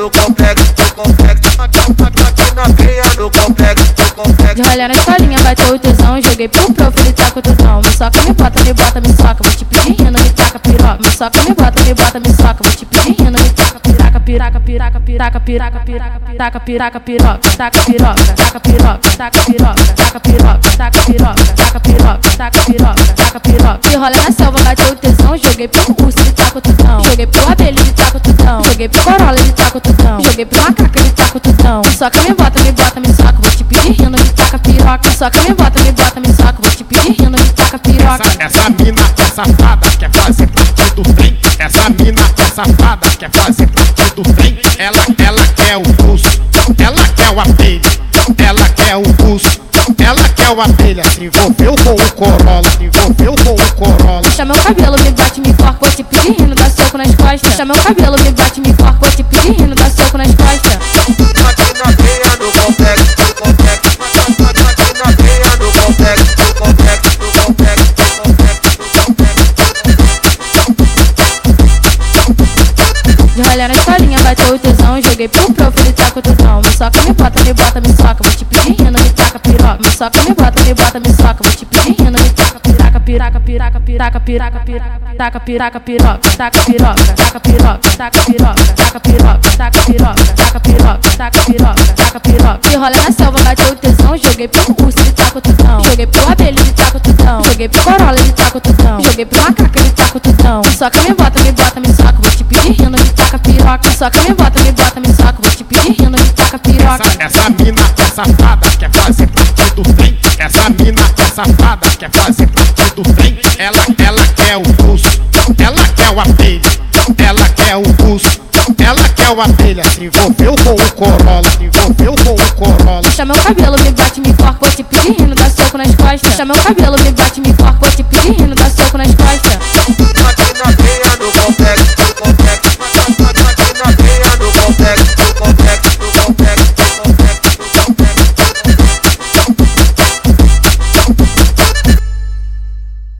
no complexo, no complexo. Aqui novinha no complexo, no complexo. De rolha na escolinha, bateu o tesão. Joguei pro prof, ele tá com o tutão. Me soca, me bota, me bota, me soca. Vou te pedir rindo, me taca piroca. Me soca, me bota, me bota, me soca. Vou te pedir rindo, me taca piraca, piraca, piraca, piraca, piraca, piraca, piraca, piraca, piroca. Taca piroca, taca piroca, taca piroca, taca piroca, taca piroca, taca piroca, taca piroca, taca piroca. E rola na selva, bateu o tesão. Joguei pro Joguei pro corolla, ele com o tutão. Joguei pro macaco, ele com o tutão. Me soca, me bota, me bota, me soca. Vou te pedir rindo, me taca piroca. Soca, me bota, me bota, me soca. Vou te pedir rindo, me taca piroca. Essa, essa mina é safada, quer fazer parte do trem. Essa mina é safada, quer fazer parte do trem. Ela, ela quer o pulso, ela quer o abelha, ela quer o pulso, o abelha. Se envolveu com o Corolla, se envolveu com o Corolla. Puxa meu cabelo, me bate, me corta. Vou te pedir rindo, dá soco nas costas. Puxa meu cabelo, me bate, me corta. Vou te pedir rindo, dá soco nas costas. No complexo. De rolha na escolinha, bateu o tesão. Joguei pro prof, ele tá com o tutão. Me soca, me bota, me bota, me soca. Vou te piroca. Me soca, me bota, me bota, me soca. Vou te pedir rindo, me taca piraca, piraca, piraca, piraca, piraca, piraca, taca piraca, piroca, taca piroca, taca piroca, taca piroca, taca piroca, taca piroca, taca piroca, taca piroca, taca piroca. E rola na selva, bateu o tesão. Joguei pro urso, ele com o. Joguei pro abelha, ele com o. Joguei pro corolla, ele com o. Joguei pro macaco, ele com o tutão. Me soca, me bota, me bota, me soca. Vou te pedir rindo, me taca piroca. Me soca, me bota, me bota, me soca. Vou te me taca piroca. Essa mina é safada, safada, quer fazer parte do trem. Ela, ela quer o pulso, ela quer o abelha, ela quer o pulso, ela quer o abelha. Se envolveu com o Corolla, se envolveu com o Corolla. Puxa meu cabelo, me bate, me corta. Vou te pedir rindo, dá soco nas costas. Puxa meu cabelo, me bate,